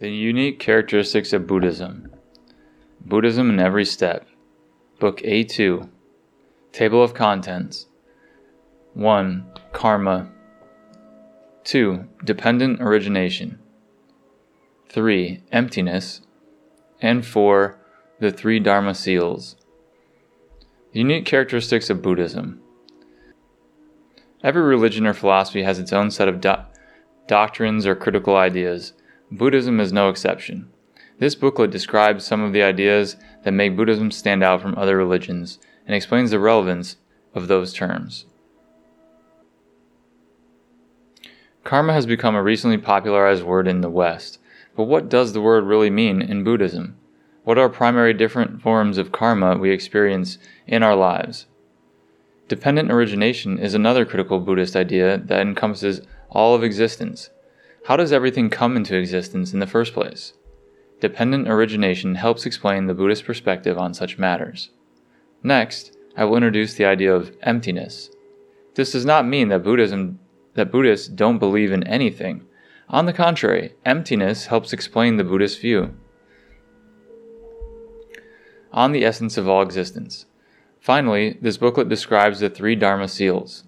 The Unique Characteristics of Buddhism. Buddhism in Every Step. Book A2. Table of Contents. 1. Karma. 2. Dependent Origination. 3. Emptiness. And 4. The Three Dharma Seals. The unique characteristics of Buddhism. Every religion or philosophy has its own set of do- doctrines or critical ideas. Buddhism is no exception. This booklet describes some of the ideas that make Buddhism stand out from other religions and explains the relevance of those terms. Karma has become a recently popularized word in the West, but what does the word really mean in Buddhism? What are primary different forms of karma we experience in our lives? Dependent origination is another critical Buddhist idea that encompasses all of existence. How does everything come into existence in the first place? Dependent origination helps explain the Buddhist perspective on such matters. Next, I will introduce the idea of emptiness. This does not mean that Buddhism that Buddhists don't believe in anything. On the contrary, emptiness helps explain the Buddhist view on the essence of all existence. Finally, this booklet describes the three Dharma seals,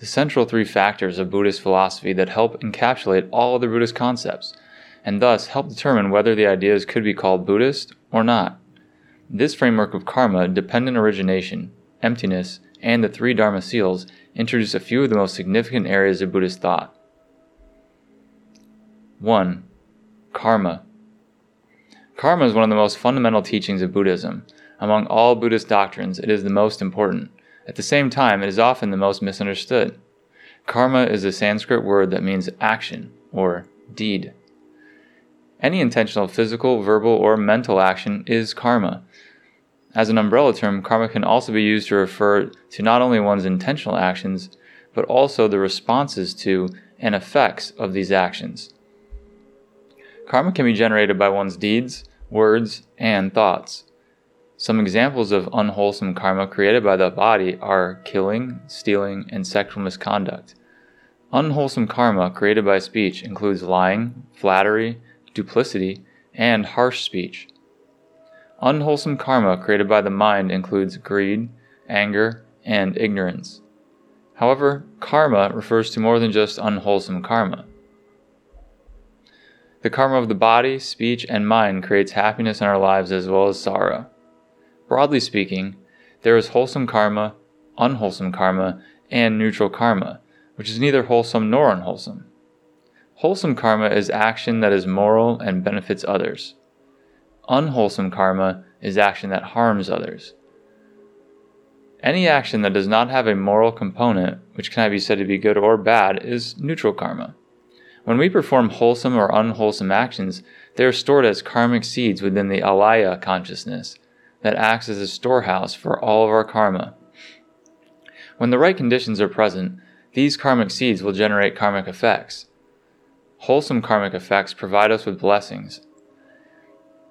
the central three factors of Buddhist philosophy that help encapsulate all other Buddhist concepts, and thus help determine whether the ideas could be called Buddhist or not. This framework of karma, dependent origination, emptiness, and the three Dharma seals introduce a few of the most significant areas of Buddhist thought. 1. Karma. Karma is one of the most fundamental teachings of Buddhism. Among all Buddhist doctrines, it is the most important. At the same time, it is often the most misunderstood. Karma is a Sanskrit word that means action or deed. Any intentional physical, verbal, or mental action is karma. As an umbrella term, karma can also be used to refer to not only one's intentional actions, but also the responses to and effects of these actions. Karma can be generated by one's deeds, words, and thoughts. Some examples of unwholesome karma created by the body are killing, stealing, and sexual misconduct. Unwholesome karma created by speech includes lying, flattery, duplicity, and harsh speech. Unwholesome karma created by the mind includes greed, anger, and ignorance. However, karma refers to more than just unwholesome karma. The karma of the body, speech, and mind creates happiness in our lives as well as sorrow. Broadly speaking, there is wholesome karma, unwholesome karma, and neutral karma, which is neither wholesome nor unwholesome. Wholesome karma is action that is moral and benefits others. Unwholesome karma is action that harms others. Any action that does not have a moral component, which cannot be said to be good or bad, is neutral karma. When we perform wholesome or unwholesome actions, they are stored as karmic seeds within the alaya consciousness, that acts as a storehouse for all of our karma. When the right conditions are present, these karmic seeds will generate karmic effects. Wholesome karmic effects provide us with blessings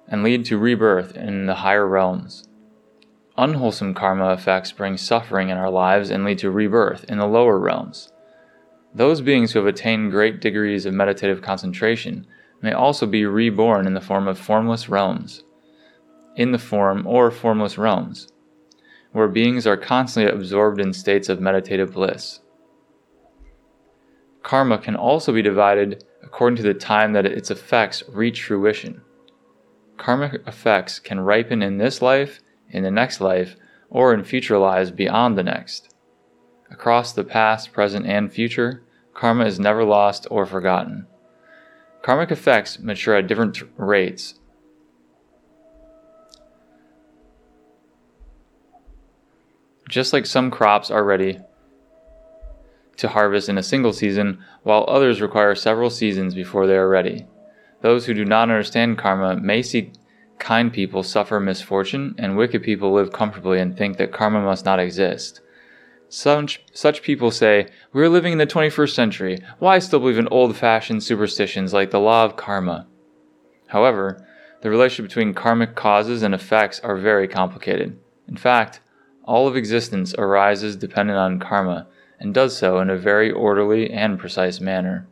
and lead to rebirth in the higher realms. Unwholesome karma effects bring suffering in our lives and lead to rebirth in the lower realms. Those beings who have attained great degrees of meditative concentration may also be reborn in the form of formless realms in the form or formless realms, where beings are constantly absorbed in states of meditative bliss. Karma can also be divided according to the time that its effects reach fruition. Karmic effects can ripen in this life, in the next life, or in future lives beyond the next. Across the past, present, and future, karma is never lost or forgotten. Karmic effects mature at different rates Just like some crops are ready to harvest in a single season, while others require several seasons before they are ready. Those who do not understand karma may see kind people suffer misfortune, and wicked people live comfortably and think that karma must not exist. Such, such people say, We are living in the 21st century. Why still believe in old fashioned superstitions like the law of karma? However, the relationship between karmic causes and effects are very complicated. In fact, all of existence arises dependent on karma, and does so in a very orderly and precise manner.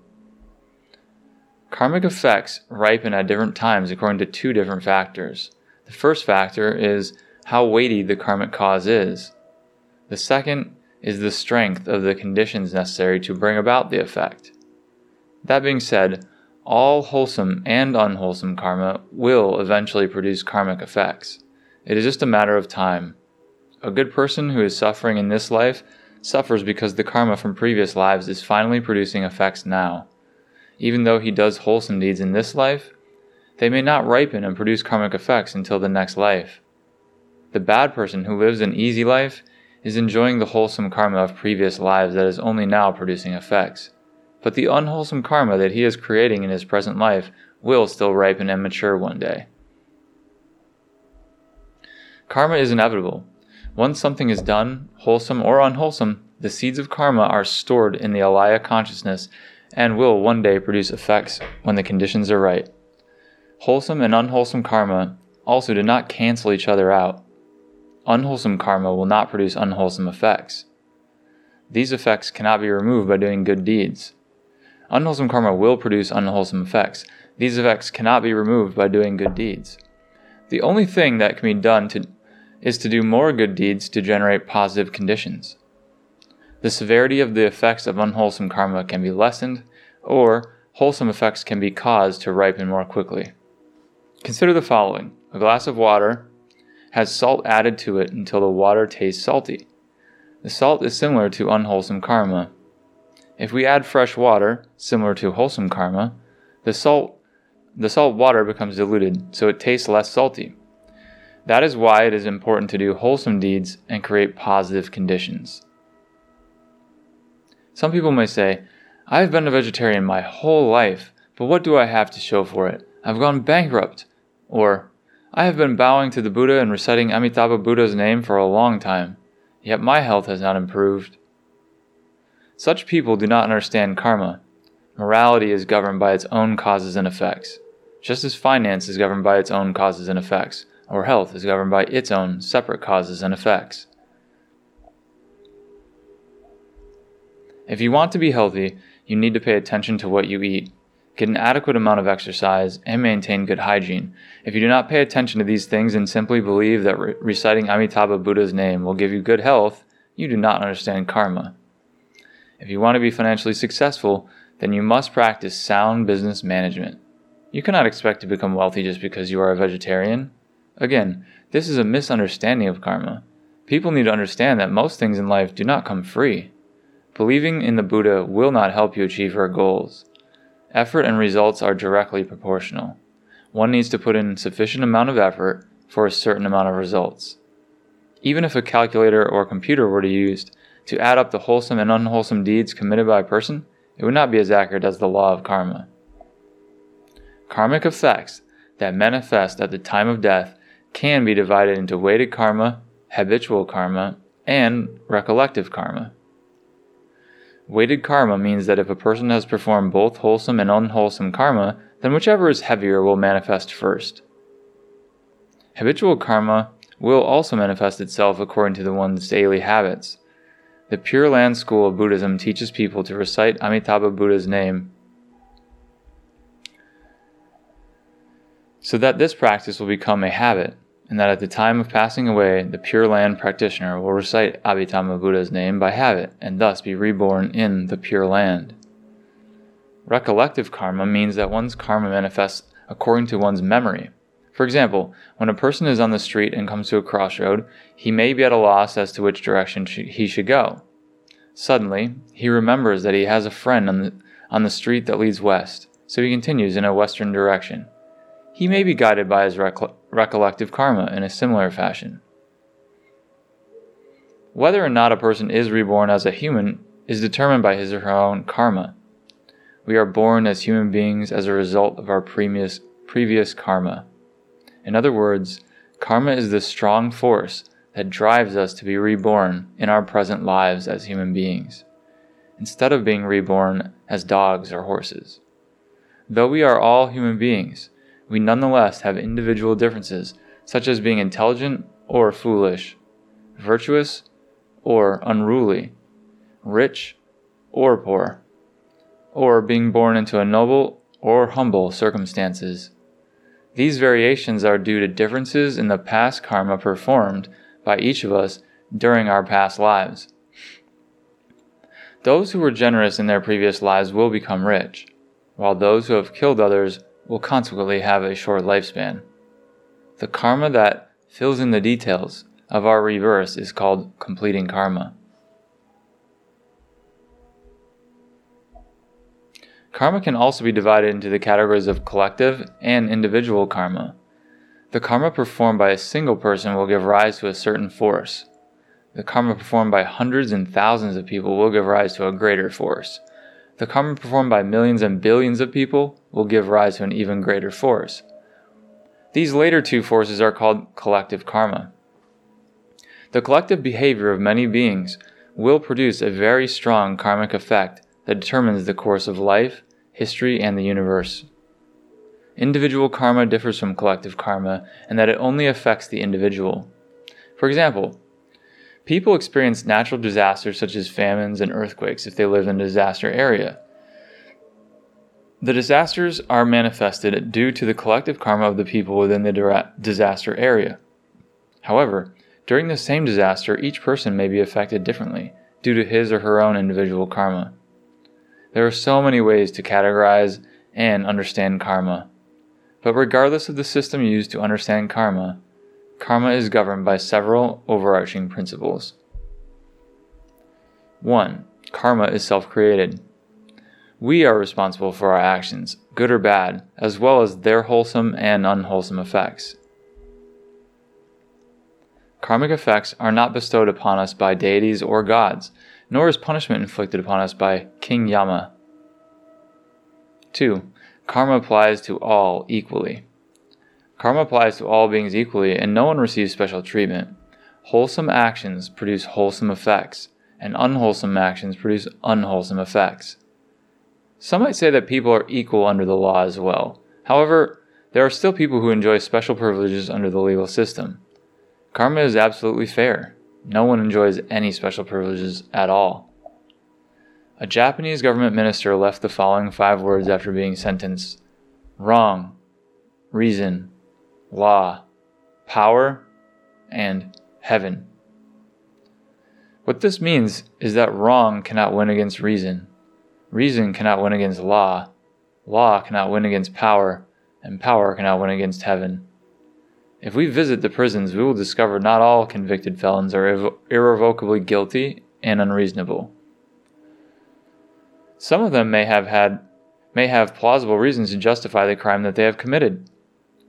Karmic effects ripen at different times according to two different factors. The first factor is how weighty the karmic cause is. The second is the strength of the conditions necessary to bring about the effect. That being said, all wholesome and unwholesome karma will eventually produce karmic effects. It is just a matter of time. A good person who is suffering in this life suffers because the karma from previous lives is finally producing effects now. Even though he does wholesome deeds in this life, they may not ripen and produce karmic effects until the next life. The bad person who lives an easy life is enjoying the wholesome karma of previous lives that is only now producing effects. But the unwholesome karma that he is creating in his present life will still ripen and mature one day. Karma is inevitable. Once something is done, wholesome or unwholesome, the seeds of karma are stored in the alaya consciousness and will one day produce effects when the conditions are right. Wholesome and unwholesome karma also do not cancel each other out. Unwholesome karma will not produce unwholesome effects. These effects cannot be removed by doing good deeds. Unwholesome karma will produce unwholesome effects. These effects cannot be removed by doing good deeds. The only thing that can be done to, is to do more good deeds to generate positive conditions. The severity of the effects of unwholesome karma can be lessened, or wholesome effects can be caused to ripen more quickly. Consider the following a glass of water has salt added to it until the water tastes salty. The salt is similar to unwholesome karma. If we add fresh water, similar to wholesome karma, the salt the salt water becomes diluted, so it tastes less salty. That is why it is important to do wholesome deeds and create positive conditions. Some people may say, I have been a vegetarian my whole life, but what do I have to show for it? I've gone bankrupt. Or, I have been bowing to the Buddha and reciting Amitabha Buddha's name for a long time, yet my health has not improved. Such people do not understand karma. Morality is governed by its own causes and effects, just as finance is governed by its own causes and effects, or health is governed by its own separate causes and effects. If you want to be healthy, you need to pay attention to what you eat, get an adequate amount of exercise, and maintain good hygiene. If you do not pay attention to these things and simply believe that re- reciting Amitabha Buddha's name will give you good health, you do not understand karma. If you want to be financially successful, then you must practice sound business management. You cannot expect to become wealthy just because you are a vegetarian. Again, this is a misunderstanding of karma. People need to understand that most things in life do not come free. Believing in the Buddha will not help you achieve your goals. Effort and results are directly proportional. One needs to put in sufficient amount of effort for a certain amount of results. Even if a calculator or computer were to used to add up the wholesome and unwholesome deeds committed by a person, it would not be as accurate as the law of karma. Karmic effects that manifest at the time of death can be divided into weighted karma, habitual karma, and recollective karma. Weighted karma means that if a person has performed both wholesome and unwholesome karma, then whichever is heavier will manifest first. Habitual karma will also manifest itself according to the one's daily habits. The Pure Land school of Buddhism teaches people to recite Amitabha Buddha's name so that this practice will become a habit, and that at the time of passing away, the Pure Land practitioner will recite Amitabha Buddha's name by habit and thus be reborn in the Pure Land. Recollective karma means that one's karma manifests according to one's memory. For example, when a person is on the street and comes to a crossroad, he may be at a loss as to which direction he should go. Suddenly, he remembers that he has a friend on the, on the street that leads west, so he continues in a western direction. He may be guided by his reco- recollective karma in a similar fashion. Whether or not a person is reborn as a human is determined by his or her own karma. We are born as human beings as a result of our previous, previous karma. In other words, karma is the strong force that drives us to be reborn in our present lives as human beings, instead of being reborn as dogs or horses. Though we are all human beings, we nonetheless have individual differences, such as being intelligent or foolish, virtuous or unruly, rich or poor, or being born into a noble or humble circumstances. These variations are due to differences in the past karma performed by each of us during our past lives. Those who were generous in their previous lives will become rich, while those who have killed others will consequently have a short lifespan. The karma that fills in the details of our reverse is called completing karma. Karma can also be divided into the categories of collective and individual karma. The karma performed by a single person will give rise to a certain force. The karma performed by hundreds and thousands of people will give rise to a greater force. The karma performed by millions and billions of people will give rise to an even greater force. These later two forces are called collective karma. The collective behavior of many beings will produce a very strong karmic effect that determines the course of life, history, and the universe. Individual karma differs from collective karma in that it only affects the individual. For example, people experience natural disasters such as famines and earthquakes if they live in a disaster area. The disasters are manifested due to the collective karma of the people within the disaster area. However, during the same disaster, each person may be affected differently due to his or her own individual karma. There are so many ways to categorize and understand karma. But regardless of the system used to understand karma, karma is governed by several overarching principles. 1. Karma is self created. We are responsible for our actions, good or bad, as well as their wholesome and unwholesome effects. Karmic effects are not bestowed upon us by deities or gods, nor is punishment inflicted upon us by King Yama. 2. Karma applies to all equally. Karma applies to all beings equally, and no one receives special treatment. Wholesome actions produce wholesome effects, and unwholesome actions produce unwholesome effects. Some might say that people are equal under the law as well. However, there are still people who enjoy special privileges under the legal system. Karma is absolutely fair. No one enjoys any special privileges at all. A Japanese government minister left the following five words after being sentenced wrong, reason, law, power, and heaven. What this means is that wrong cannot win against reason, Reason cannot win against law. Law cannot win against power, and power cannot win against heaven. If we visit the prisons, we will discover not all convicted felons are irre- irrevocably guilty and unreasonable. Some of them may have had may have plausible reasons to justify the crime that they have committed.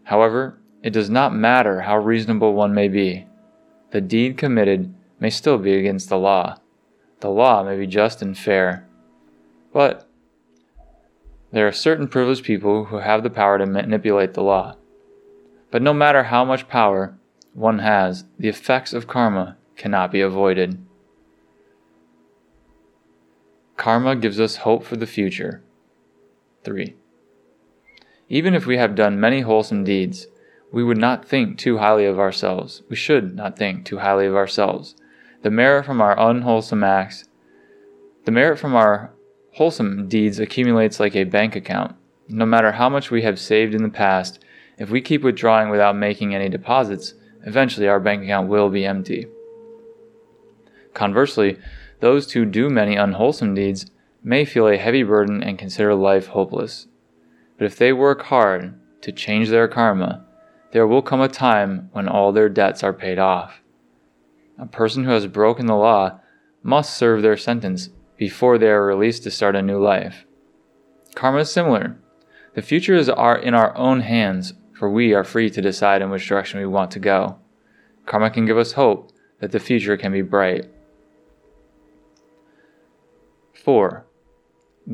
However, it does not matter how reasonable one may be. The deed committed may still be against the law. The law may be just and fair, but there are certain privileged people who have the power to manipulate the law. But no matter how much power one has, the effects of karma cannot be avoided. Karma gives us hope for the future. 3. Even if we have done many wholesome deeds, we would not think too highly of ourselves. We should not think too highly of ourselves. The merit from our unwholesome acts, the merit from our wholesome deeds accumulates like a bank account. No matter how much we have saved in the past, if we keep withdrawing without making any deposits, eventually our bank account will be empty. Conversely, those who do many unwholesome deeds may feel a heavy burden and consider life hopeless. But if they work hard to change their karma, there will come a time when all their debts are paid off. A person who has broken the law must serve their sentence before they are released to start a new life. Karma is similar. The future is our, in our own hands, for we are free to decide in which direction we want to go. Karma can give us hope that the future can be bright. 4.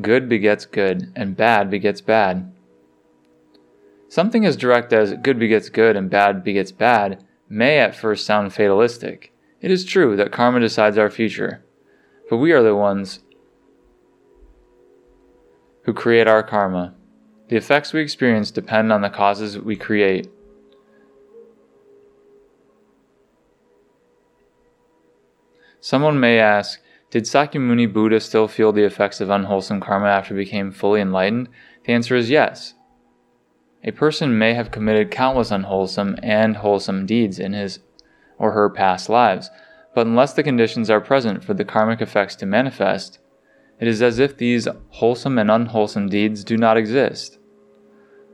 Good begets good, and bad begets bad. Something as direct as good begets good and bad begets bad may at first sound fatalistic. It is true that karma decides our future, but we are the ones who create our karma. The effects we experience depend on the causes we create. Someone may ask, did Sakyamuni Buddha still feel the effects of unwholesome karma after he became fully enlightened? The answer is yes. A person may have committed countless unwholesome and wholesome deeds in his or her past lives, but unless the conditions are present for the karmic effects to manifest, it is as if these wholesome and unwholesome deeds do not exist.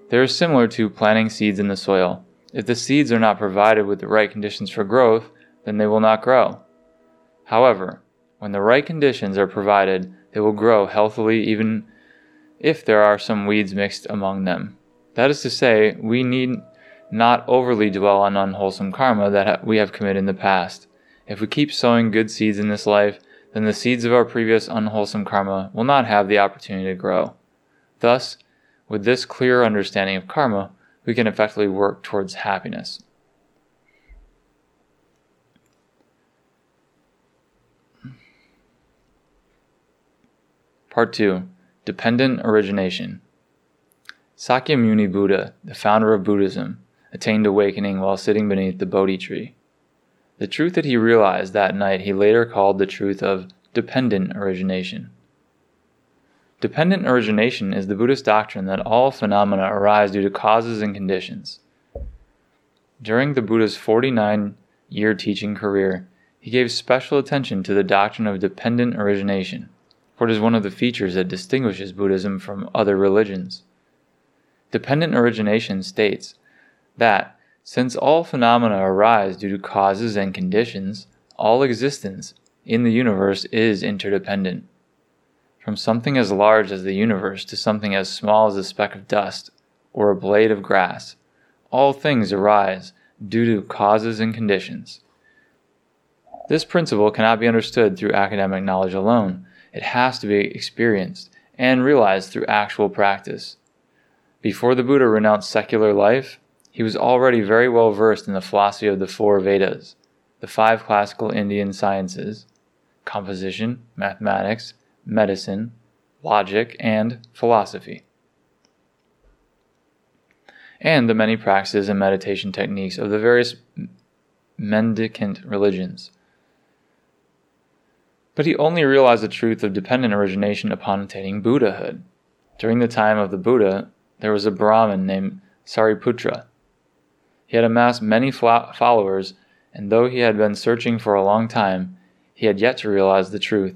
They are similar to planting seeds in the soil. If the seeds are not provided with the right conditions for growth, then they will not grow. However, when the right conditions are provided, they will grow healthily even if there are some weeds mixed among them. That is to say, we need not overly dwell on unwholesome karma that we have committed in the past. If we keep sowing good seeds in this life, then the seeds of our previous unwholesome karma will not have the opportunity to grow. Thus, with this clear understanding of karma, we can effectively work towards happiness. Part 2 Dependent Origination Sakyamuni Buddha, the founder of Buddhism, attained awakening while sitting beneath the Bodhi tree. The truth that he realized that night he later called the truth of dependent origination. Dependent origination is the Buddhist doctrine that all phenomena arise due to causes and conditions. During the Buddha's 49 year teaching career, he gave special attention to the doctrine of dependent origination, for it is one of the features that distinguishes Buddhism from other religions. Dependent origination states that, since all phenomena arise due to causes and conditions, all existence in the universe is interdependent. From something as large as the universe to something as small as a speck of dust or a blade of grass, all things arise due to causes and conditions. This principle cannot be understood through academic knowledge alone. It has to be experienced and realized through actual practice. Before the Buddha renounced secular life, he was already very well versed in the philosophy of the four Vedas, the five classical Indian sciences composition, mathematics, medicine, logic, and philosophy, and the many practices and meditation techniques of the various mendicant religions. But he only realized the truth of dependent origination upon attaining Buddhahood. During the time of the Buddha, there was a Brahmin named Sariputra. He had amassed many followers, and though he had been searching for a long time, he had yet to realize the truth.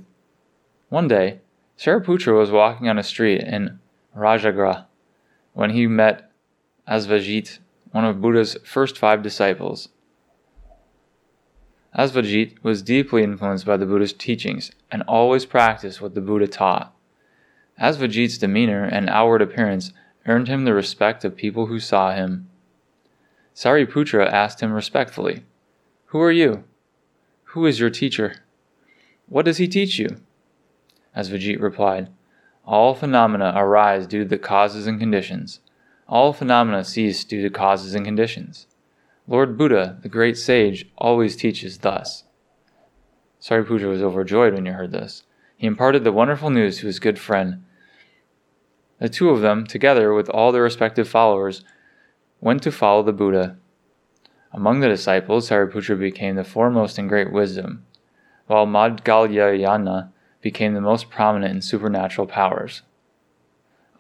One day, Sariputra was walking on a street in Rajagrha when he met Asvajit, one of Buddha's first five disciples. Asvajit was deeply influenced by the Buddha's teachings and always practiced what the Buddha taught. Asvajit's demeanor and outward appearance earned him the respect of people who saw him. Sariputra asked him respectfully, Who are you? Who is your teacher? What does he teach you? Asvajit replied, All phenomena arise due to causes and conditions. All phenomena cease due to causes and conditions. Lord Buddha, the great sage, always teaches thus. Sariputra was overjoyed when he heard this. He imparted the wonderful news to his good friend, the two of them, together with all their respective followers, went to follow the Buddha. Among the disciples, Sariputra became the foremost in great wisdom, while Maudgalyayana became the most prominent in supernatural powers,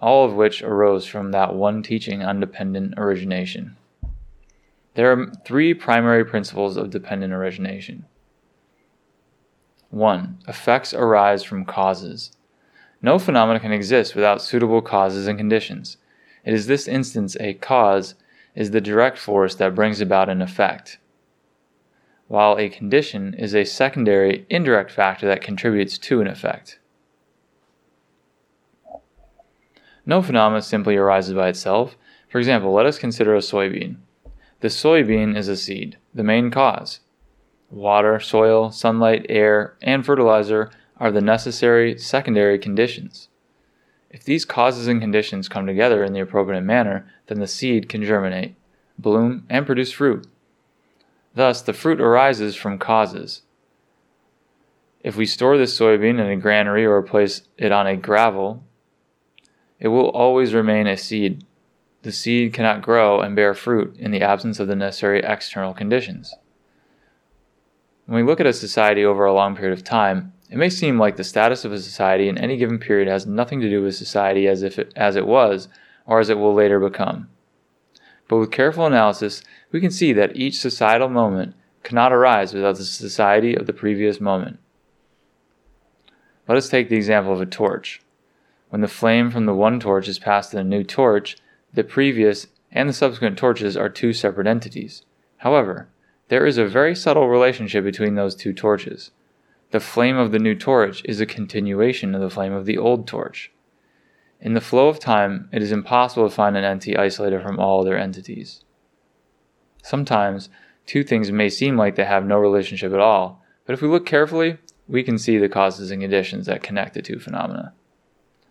all of which arose from that one teaching on dependent origination. There are three primary principles of dependent origination. 1. Effects arise from causes. No phenomena can exist without suitable causes and conditions. It is this instance a cause is the direct force that brings about an effect, while a condition is a secondary, indirect factor that contributes to an effect. No phenomena simply arises by itself. For example, let us consider a soybean. The soybean is a seed, the main cause. Water, soil, sunlight, air, and fertilizer are the necessary secondary conditions. If these causes and conditions come together in the appropriate manner, then the seed can germinate, bloom, and produce fruit. Thus, the fruit arises from causes. If we store this soybean in a granary or place it on a gravel, it will always remain a seed. The seed cannot grow and bear fruit in the absence of the necessary external conditions. When we look at a society over a long period of time, It may seem like the status of a society in any given period has nothing to do with society as if it, as it was or as it will later become. But with careful analysis, we can see that each societal moment cannot arise without the society of the previous moment. Let us take the example of a torch. When the flame from the one torch is passed to the new torch, the previous and the subsequent torches are two separate entities. However, there is a very subtle relationship between those two torches. The flame of the new torch is a continuation of the flame of the old torch. In the flow of time, it is impossible to find an entity isolated from all other entities. Sometimes, two things may seem like they have no relationship at all, but if we look carefully, we can see the causes and conditions that connect the two phenomena.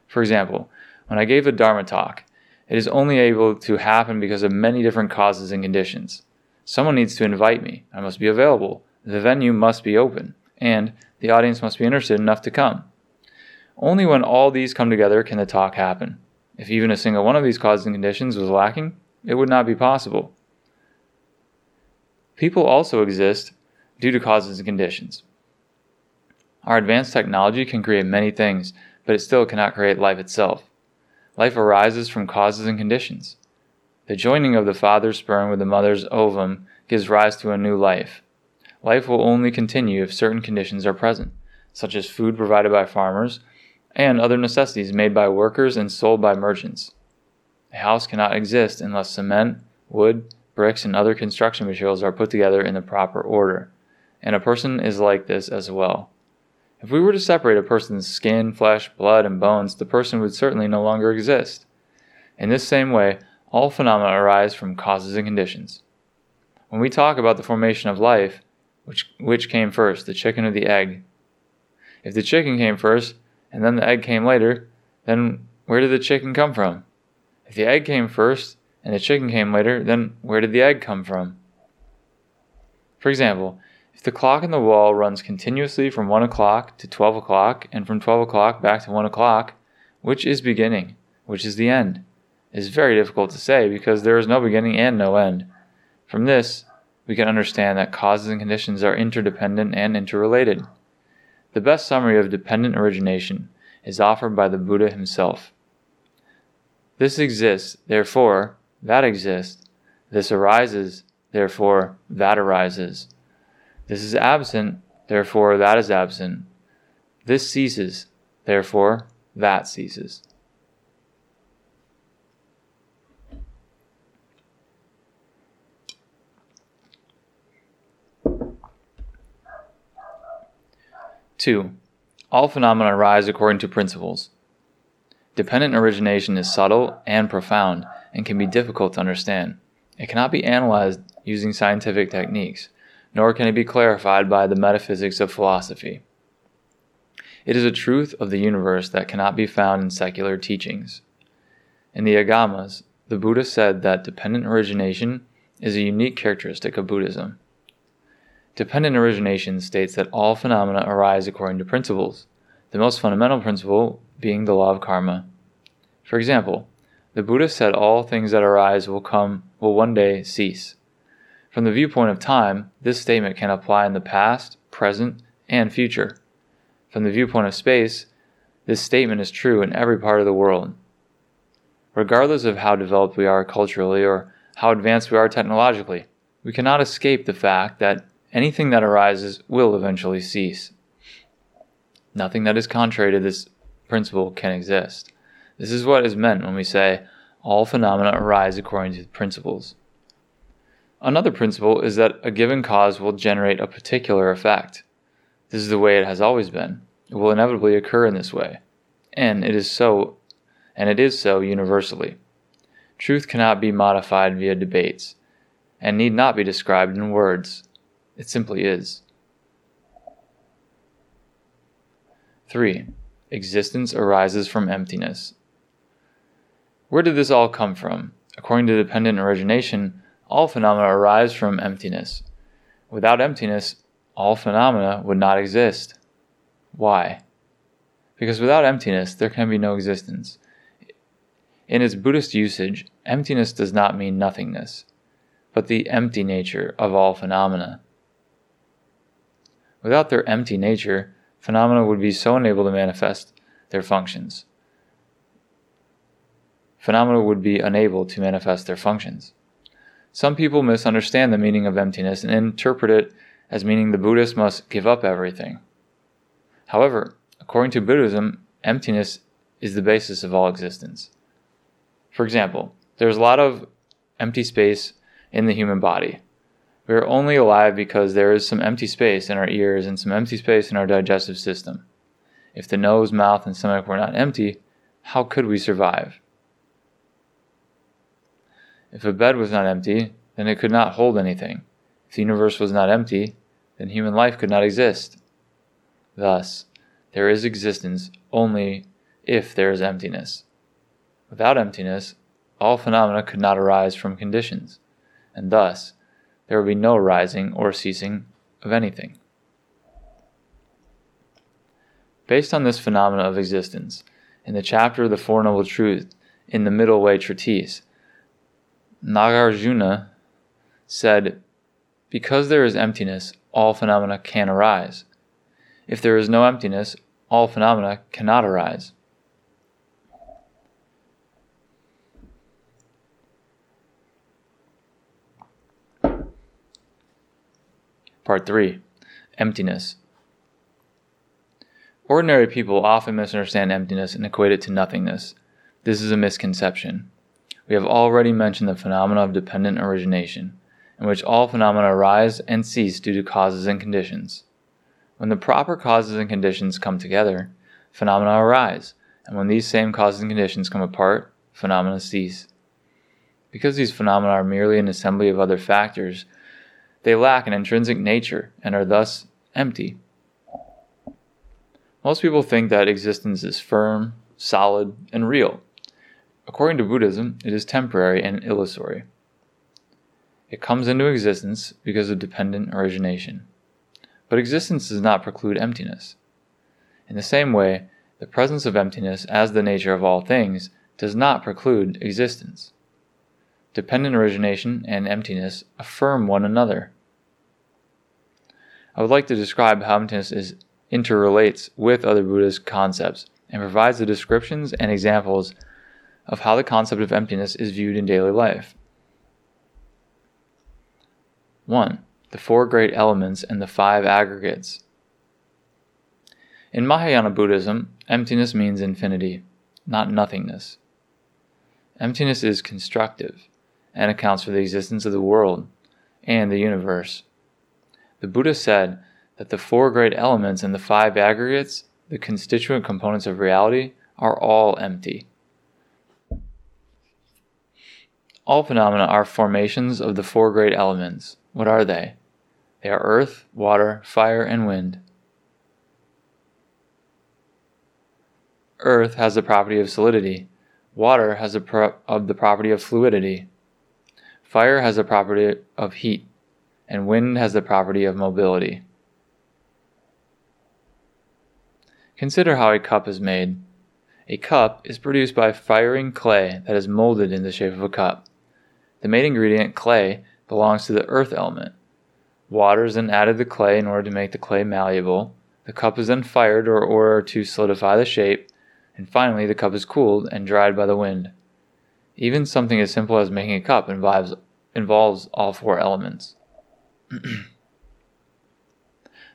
For example, when I gave a Dharma talk, it is only able to happen because of many different causes and conditions. Someone needs to invite me. I must be available. The venue must be open. And the audience must be interested enough to come. Only when all these come together can the talk happen. If even a single one of these causes and conditions was lacking, it would not be possible. People also exist due to causes and conditions. Our advanced technology can create many things, but it still cannot create life itself. Life arises from causes and conditions. The joining of the father's sperm with the mother's ovum gives rise to a new life. Life will only continue if certain conditions are present, such as food provided by farmers and other necessities made by workers and sold by merchants. A house cannot exist unless cement, wood, bricks, and other construction materials are put together in the proper order, and a person is like this as well. If we were to separate a person's skin, flesh, blood, and bones, the person would certainly no longer exist. In this same way, all phenomena arise from causes and conditions. When we talk about the formation of life, which, which came first, the chicken or the egg? If the chicken came first and then the egg came later, then where did the chicken come from? If the egg came first and the chicken came later, then where did the egg come from? For example, if the clock in the wall runs continuously from 1 o'clock to 12 o'clock and from 12 o'clock back to 1 o'clock, which is beginning? Which is the end? It is very difficult to say because there is no beginning and no end. From this, we can understand that causes and conditions are interdependent and interrelated. The best summary of dependent origination is offered by the Buddha himself. This exists, therefore, that exists. This arises, therefore, that arises. This is absent, therefore that is absent. This ceases, therefore that ceases. Two, all phenomena arise according to principles. Dependent origination is subtle and profound and can be difficult to understand. It cannot be analyzed using scientific techniques nor can it be clarified by the metaphysics of philosophy. It is a truth of the universe that cannot be found in secular teachings. In the Agamas, the Buddha said that dependent origination is a unique characteristic of Buddhism. Dependent origination states that all phenomena arise according to principles, the most fundamental principle being the law of karma. For example, the Buddha said all things that arise will come will one day cease. From the viewpoint of time, this statement can apply in the past, present, and future. From the viewpoint of space, this statement is true in every part of the world. Regardless of how developed we are culturally or how advanced we are technologically, we cannot escape the fact that anything that arises will eventually cease. Nothing that is contrary to this principle can exist. This is what is meant when we say all phenomena arise according to principles. Another principle is that a given cause will generate a particular effect. This is the way it has always been. It will inevitably occur in this way. And it is so and it is so universally. Truth cannot be modified via debates and need not be described in words. It simply is. 3. Existence arises from emptiness. Where did this all come from? According to dependent origination, all phenomena arise from emptiness. Without emptiness, all phenomena would not exist. Why? Because without emptiness, there can be no existence. In its Buddhist usage, emptiness does not mean nothingness, but the empty nature of all phenomena. Without their empty nature, phenomena would be so unable to manifest their functions. Phenomena would be unable to manifest their functions. Some people misunderstand the meaning of emptiness and interpret it as meaning the Buddhist must give up everything. However, according to Buddhism, emptiness is the basis of all existence. For example, there's a lot of empty space in the human body. We are only alive because there is some empty space in our ears and some empty space in our digestive system. If the nose, mouth, and stomach were not empty, how could we survive? If a bed was not empty, then it could not hold anything. If the universe was not empty, then human life could not exist. Thus, there is existence only if there is emptiness. Without emptiness, all phenomena could not arise from conditions, and thus there will be no rising or ceasing of anything. Based on this phenomena of existence, in the chapter of the Four Noble Truths in the Middle Way Treatise, Nagarjuna said, Because there is emptiness, all phenomena can arise. If there is no emptiness, all phenomena cannot arise. Part 3 Emptiness. Ordinary people often misunderstand emptiness and equate it to nothingness. This is a misconception. We have already mentioned the phenomena of dependent origination, in which all phenomena arise and cease due to causes and conditions. When the proper causes and conditions come together, phenomena arise, and when these same causes and conditions come apart, phenomena cease. Because these phenomena are merely an assembly of other factors, they lack an intrinsic nature and are thus empty. Most people think that existence is firm, solid, and real. According to Buddhism, it is temporary and illusory. It comes into existence because of dependent origination. But existence does not preclude emptiness. In the same way, the presence of emptiness as the nature of all things does not preclude existence. Dependent origination and emptiness affirm one another. I would like to describe how emptiness is interrelates with other Buddhist concepts and provides the descriptions and examples of how the concept of emptiness is viewed in daily life. 1. The four great elements and the five aggregates. In Mahayana Buddhism, emptiness means infinity, not nothingness. Emptiness is constructive and accounts for the existence of the world and the universe. The Buddha said that the four great elements and the five aggregates, the constituent components of reality, are all empty. All phenomena are formations of the four great elements. What are they? They are earth, water, fire, and wind. Earth has the property of solidity. Water has the pro- of the property of fluidity. Fire has the property of heat and wind has the property of mobility. Consider how a cup is made. A cup is produced by firing clay that is molded in the shape of a cup. The main ingredient, clay, belongs to the earth element. Water is then added to the clay in order to make the clay malleable. The cup is then fired in order to solidify the shape, and finally the cup is cooled and dried by the wind. Even something as simple as making a cup involves, involves all four elements.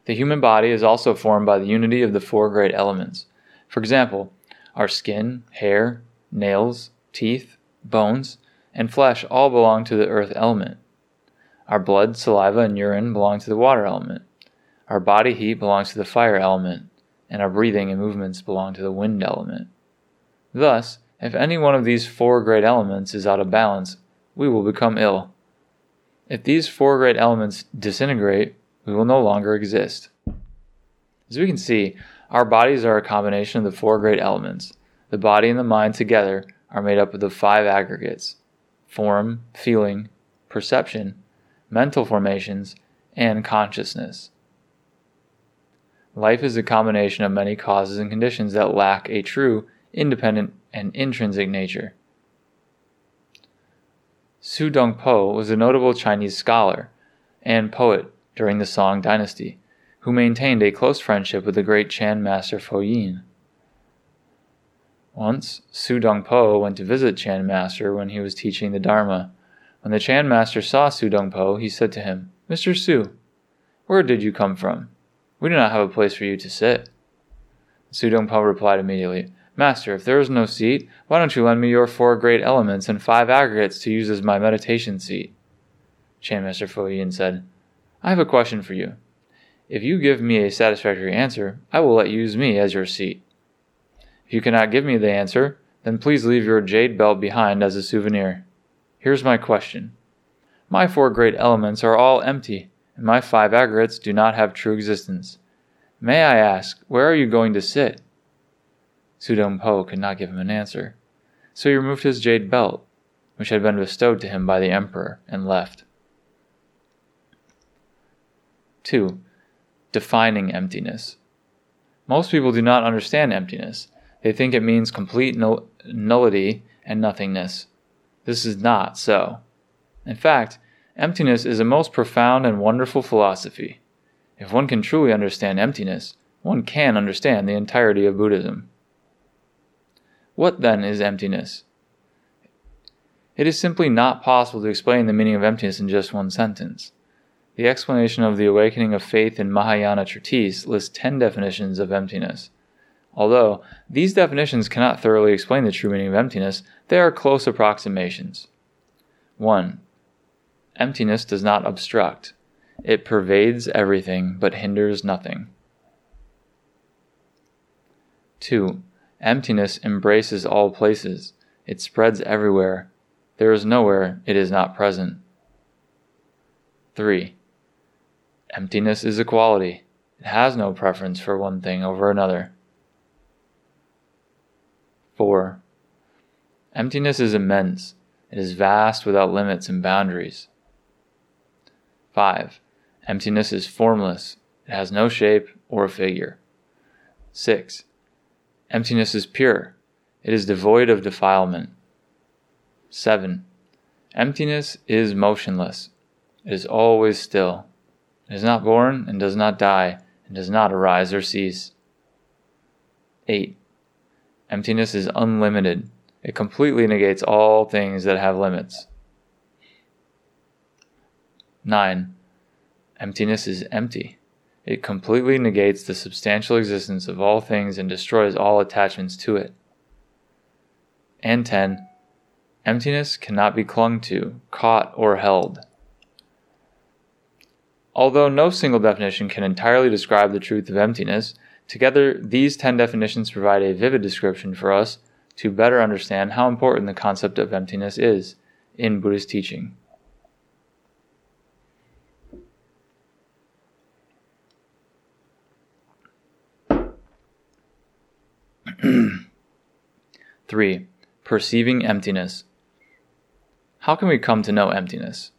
the human body is also formed by the unity of the four great elements. For example, our skin, hair, nails, teeth, bones, and flesh all belong to the earth element. Our blood, saliva, and urine belong to the water element. Our body heat belongs to the fire element, and our breathing and movements belong to the wind element. Thus, if any one of these four great elements is out of balance, we will become ill. If these four great elements disintegrate, we will no longer exist. As we can see, our bodies are a combination of the four great elements. The body and the mind together are made up of the five aggregates form, feeling, perception, mental formations, and consciousness. Life is a combination of many causes and conditions that lack a true, independent, and intrinsic nature. Su Dongpo was a notable Chinese scholar and poet during the Song dynasty, who maintained a close friendship with the great Chan master Fo Yin. Once, Su Dong Po went to visit Chan master when he was teaching the Dharma. When the Chan master saw Su Dong Po, he said to him, Mr. Su, where did you come from? We do not have a place for you to sit. Su Dong Po replied immediately, Master, if there is no seat, why don't you lend me your four great elements and five aggregates to use as my meditation seat? Chan Master Fo Yin said, I have a question for you. If you give me a satisfactory answer, I will let you use me as your seat. If you cannot give me the answer, then please leave your jade belt behind as a souvenir. Here's my question. My four great elements are all empty, and my five aggregates do not have true existence. May I ask, where are you going to sit? Su Dong Po could not give him an answer, so he removed his jade belt, which had been bestowed to him by the emperor, and left. 2. Defining emptiness. Most people do not understand emptiness. They think it means complete null- nullity and nothingness. This is not so. In fact, emptiness is a most profound and wonderful philosophy. If one can truly understand emptiness, one can understand the entirety of Buddhism. What then is emptiness? It is simply not possible to explain the meaning of emptiness in just one sentence. The explanation of the awakening of faith in Mahayana treatise lists ten definitions of emptiness. Although these definitions cannot thoroughly explain the true meaning of emptiness, they are close approximations. 1. Emptiness does not obstruct. It pervades everything but hinders nothing. 2. Emptiness embraces all places. It spreads everywhere. There is nowhere it is not present. 3. Emptiness is a quality. It has no preference for one thing over another. 4. Emptiness is immense. It is vast without limits and boundaries. 5. Emptiness is formless. It has no shape or figure. 6. Emptiness is pure. It is devoid of defilement. 7. Emptiness is motionless. It is always still. It is not born and does not die and does not arise or cease. 8. Emptiness is unlimited. It completely negates all things that have limits. 9. Emptiness is empty. It completely negates the substantial existence of all things and destroys all attachments to it. And 10. Emptiness cannot be clung to, caught, or held. Although no single definition can entirely describe the truth of emptiness, together these 10 definitions provide a vivid description for us to better understand how important the concept of emptiness is in Buddhist teaching. 3. Perceiving emptiness. How can we come to know emptiness?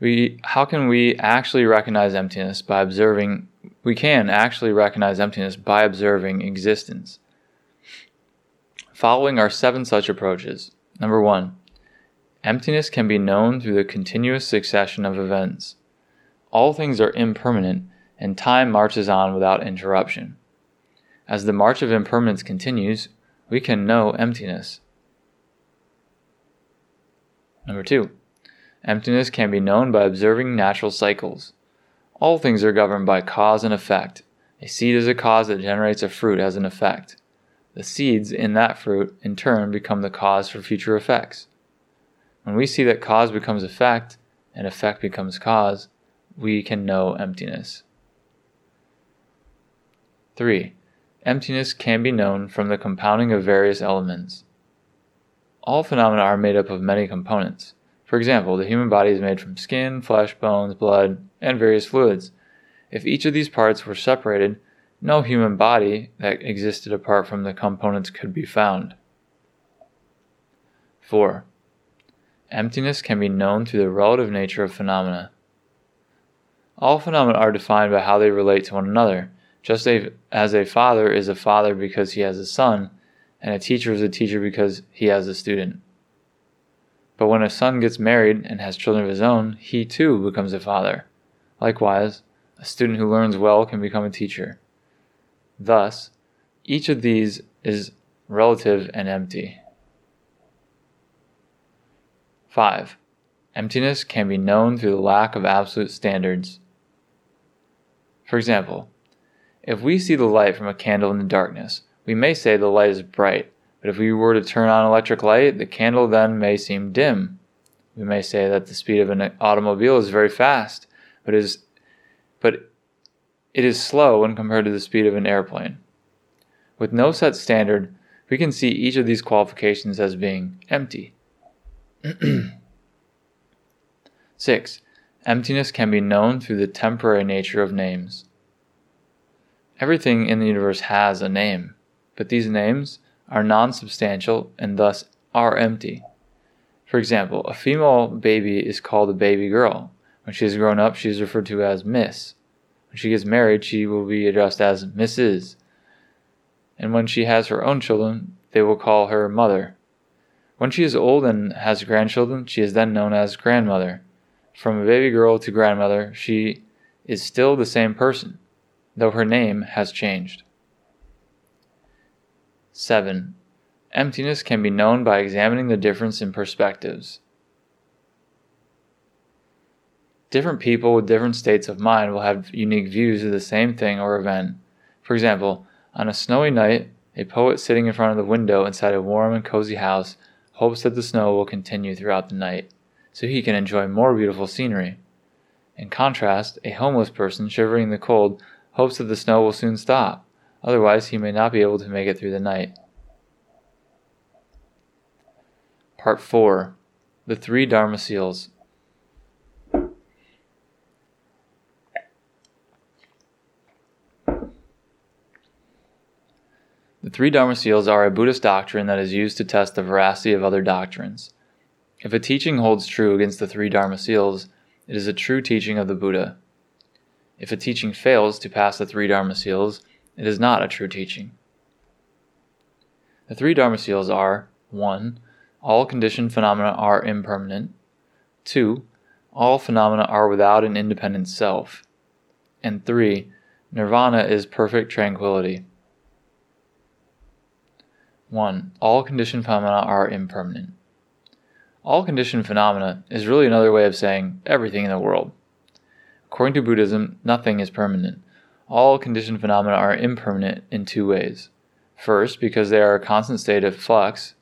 We, how can we actually recognize emptiness by observing? We can actually recognize emptiness by observing existence. Following are seven such approaches. Number one, emptiness can be known through the continuous succession of events. All things are impermanent, and time marches on without interruption. As the march of impermanence continues, we can know emptiness. Number two, emptiness can be known by observing natural cycles. All things are governed by cause and effect. A seed is a cause that generates a fruit as an effect. The seeds in that fruit, in turn, become the cause for future effects. When we see that cause becomes effect and effect becomes cause, we can know emptiness. 3. Emptiness can be known from the compounding of various elements. All phenomena are made up of many components. For example, the human body is made from skin, flesh, bones, blood, and various fluids. If each of these parts were separated, no human body that existed apart from the components could be found. 4. Emptiness can be known through the relative nature of phenomena. All phenomena are defined by how they relate to one another, just as a father is a father because he has a son, and a teacher is a teacher because he has a student. But when a son gets married and has children of his own, he too becomes a father. Likewise, A student who learns well can become a teacher. Thus, each of these is relative and empty. 5. Emptiness can be known through the lack of absolute standards. For example, if we see the light from a candle in the darkness, we may say the light is bright, but if we were to turn on electric light, the candle then may seem dim. We may say that the speed of an automobile is very fast, but is but it is slow when compared to the speed of an airplane. With no set standard, we can see each of these qualifications as being empty. 6. Emptiness can be known through the temporary nature of names. Everything in the universe has a name, but these names are non substantial and thus are empty. For example, a female baby is called a baby girl. When she has grown up, she is referred to as Miss. When she gets married, she will be addressed as Mrs. And when she has her own children, they will call her mother. When she is old and has grandchildren, she is then known as grandmother. From a baby girl to grandmother, she is still the same person, though her name has changed. 7. Emptiness can be known by examining the difference in perspectives. Different people with different states of mind will have unique views of the same thing or event. For example, on a snowy night, a poet sitting in front of the window inside a warm and cozy house hopes that the snow will continue throughout the night so he can enjoy more beautiful scenery. In contrast, a homeless person shivering in the cold hopes that the snow will soon stop, otherwise, he may not be able to make it through the night. Part 4 The Three Dharma Seals. The three Dharma seals are a Buddhist doctrine that is used to test the veracity of other doctrines. If a teaching holds true against the three Dharma seals, it is a true teaching of the Buddha. If a teaching fails to pass the three Dharma seals, it is not a true teaching. The three Dharma seals are 1. All conditioned phenomena are impermanent. 2. All phenomena are without an independent self. And 3. Nirvana is perfect tranquility. 1. All conditioned phenomena are impermanent. All conditioned phenomena is really another way of saying everything in the world. According to Buddhism, nothing is permanent. All conditioned phenomena are impermanent in two ways. First, because they are a constant state of flux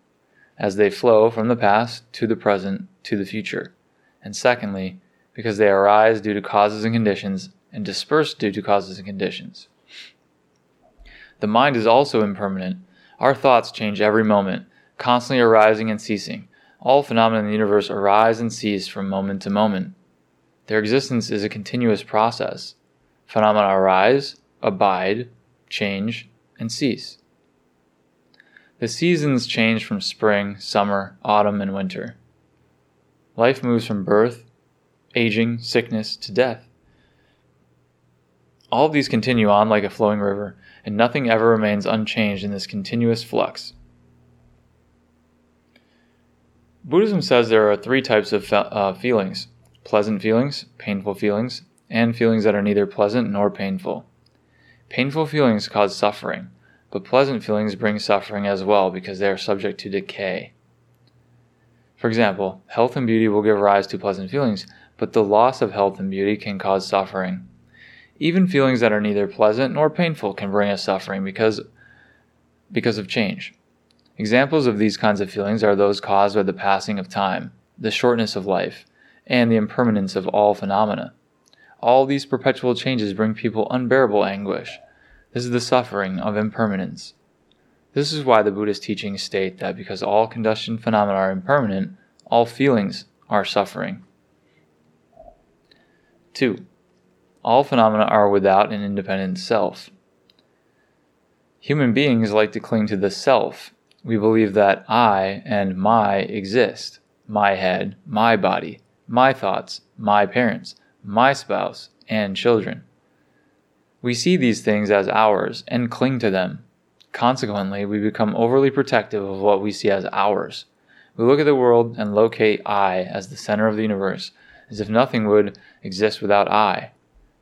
as they flow from the past to the present to the future. And secondly, because they arise due to causes and conditions and disperse due to causes and conditions. The mind is also impermanent. Our thoughts change every moment, constantly arising and ceasing. All phenomena in the universe arise and cease from moment to moment. Their existence is a continuous process. Phenomena arise, abide, change, and cease. The seasons change from spring, summer, autumn, and winter. Life moves from birth, aging, sickness, to death. All of these continue on like a flowing river, and nothing ever remains unchanged in this continuous flux. Buddhism says there are three types of fe- uh, feelings pleasant feelings, painful feelings, and feelings that are neither pleasant nor painful. Painful feelings cause suffering, but pleasant feelings bring suffering as well because they are subject to decay. For example, health and beauty will give rise to pleasant feelings, but the loss of health and beauty can cause suffering. Even feelings that are neither pleasant nor painful can bring us suffering because, because of change. Examples of these kinds of feelings are those caused by the passing of time, the shortness of life, and the impermanence of all phenomena. All these perpetual changes bring people unbearable anguish. This is the suffering of impermanence. This is why the Buddhist teachings state that because all conditioned phenomena are impermanent, all feelings are suffering. 2. All phenomena are without an independent self. Human beings like to cling to the self we believe that I and my exist my head, my body, my thoughts, my parents, my spouse, and children. We see these things as ours and cling to them. Consequently, we become overly protective of what we see as ours. We look at the world and locate I as the center of the universe, as if nothing would exist without I.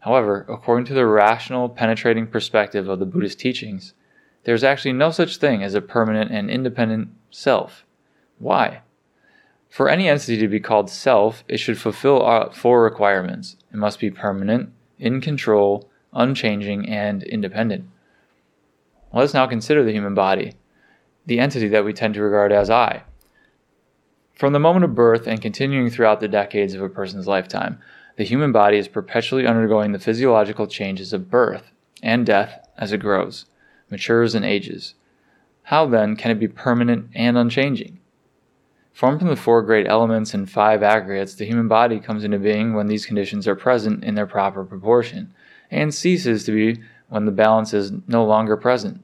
However, according to the rational, penetrating perspective of the Buddhist teachings, there is actually no such thing as a permanent and independent self. Why? For any entity to be called self, it should fulfill uh, four requirements. It must be permanent, in control, unchanging, and independent. Let us now consider the human body, the entity that we tend to regard as I. From the moment of birth and continuing throughout the decades of a person's lifetime, the human body is perpetually undergoing the physiological changes of birth and death as it grows, matures, and ages. How then can it be permanent and unchanging? Formed from the four great elements and five aggregates, the human body comes into being when these conditions are present in their proper proportion, and ceases to be when the balance is no longer present.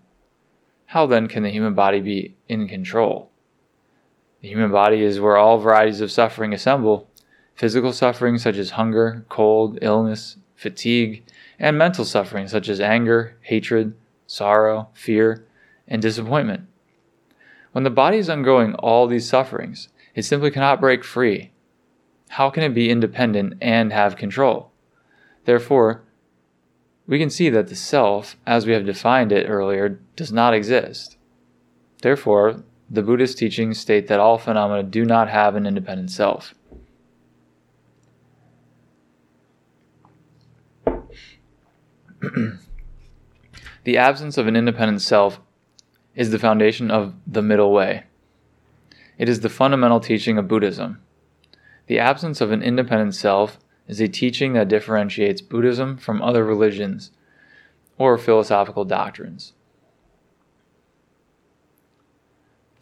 How then can the human body be in control? The human body is where all varieties of suffering assemble physical suffering such as hunger, cold, illness, fatigue, and mental suffering such as anger, hatred, sorrow, fear, and disappointment. When the body is undergoing all these sufferings, it simply cannot break free. How can it be independent and have control? Therefore, we can see that the self, as we have defined it earlier, does not exist. Therefore, the Buddhist teachings state that all phenomena do not have an independent self. the absence of an independent self is the foundation of the middle way. It is the fundamental teaching of Buddhism. The absence of an independent self is a teaching that differentiates Buddhism from other religions or philosophical doctrines.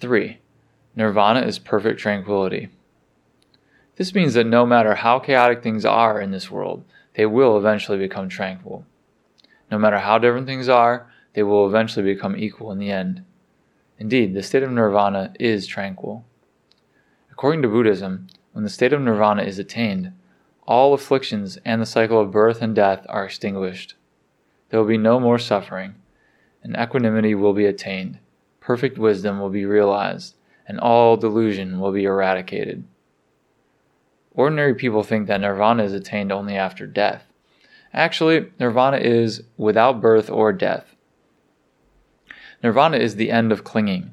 3. Nirvana is perfect tranquility. This means that no matter how chaotic things are in this world, they will eventually become tranquil. No matter how different things are, they will eventually become equal in the end. Indeed, the state of nirvana is tranquil. According to Buddhism, when the state of nirvana is attained, all afflictions and the cycle of birth and death are extinguished. There will be no more suffering, and equanimity will be attained, perfect wisdom will be realized, and all delusion will be eradicated. Ordinary people think that nirvana is attained only after death. Actually, nirvana is without birth or death. Nirvana is the end of clinging,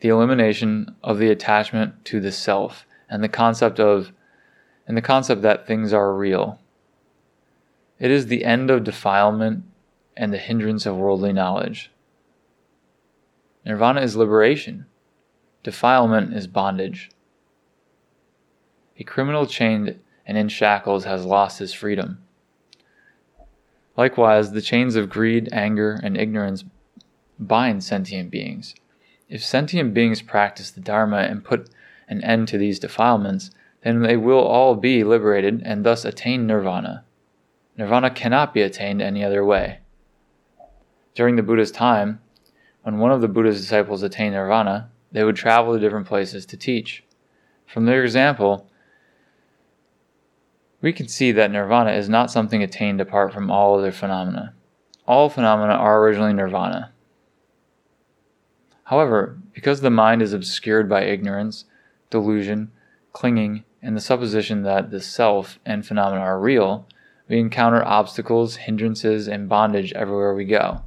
the elimination of the attachment to the self, and the concept of and the concept that things are real. It is the end of defilement and the hindrance of worldly knowledge. Nirvana is liberation. Defilement is bondage. A criminal chained and in shackles has lost his freedom. Likewise, the chains of greed, anger, and ignorance bind sentient beings. If sentient beings practice the Dharma and put an end to these defilements, then they will all be liberated and thus attain nirvana. Nirvana cannot be attained any other way. During the Buddha's time, when one of the Buddha's disciples attained nirvana, they would travel to different places to teach. From their example, we can see that nirvana is not something attained apart from all other phenomena. All phenomena are originally nirvana. However, because the mind is obscured by ignorance, delusion, clinging, and the supposition that the self and phenomena are real, we encounter obstacles, hindrances, and bondage everywhere we go.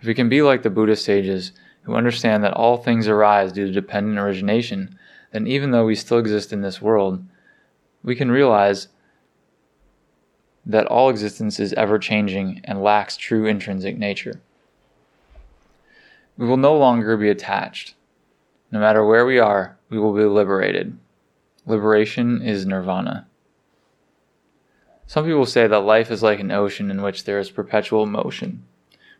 If we can be like the Buddhist sages who understand that all things arise due to dependent origination, then even though we still exist in this world, we can realize that all existence is ever changing and lacks true intrinsic nature. We will no longer be attached. No matter where we are, we will be liberated. Liberation is nirvana. Some people say that life is like an ocean in which there is perpetual motion,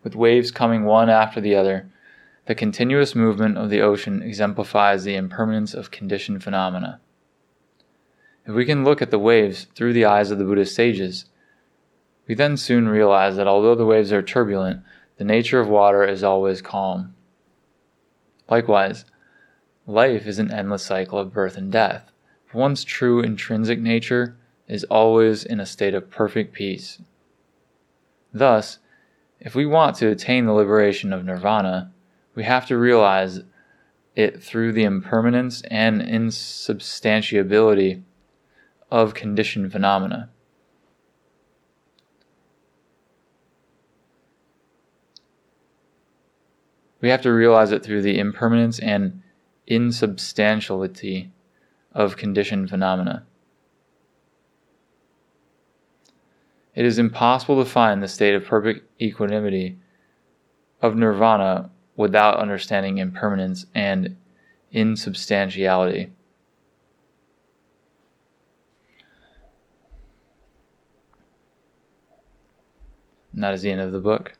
with waves coming one after the other. The continuous movement of the ocean exemplifies the impermanence of conditioned phenomena. If we can look at the waves through the eyes of the Buddhist sages, we then soon realize that although the waves are turbulent, the nature of water is always calm. Likewise, life is an endless cycle of birth and death, one's true intrinsic nature is always in a state of perfect peace. Thus, if we want to attain the liberation of nirvana, we have to realize it through the impermanence and insubstantiability of conditioned phenomena. We have to realize it through the impermanence and insubstantiality of conditioned phenomena. It is impossible to find the state of perfect equanimity of nirvana without understanding impermanence and insubstantiality. And that is the end of the book.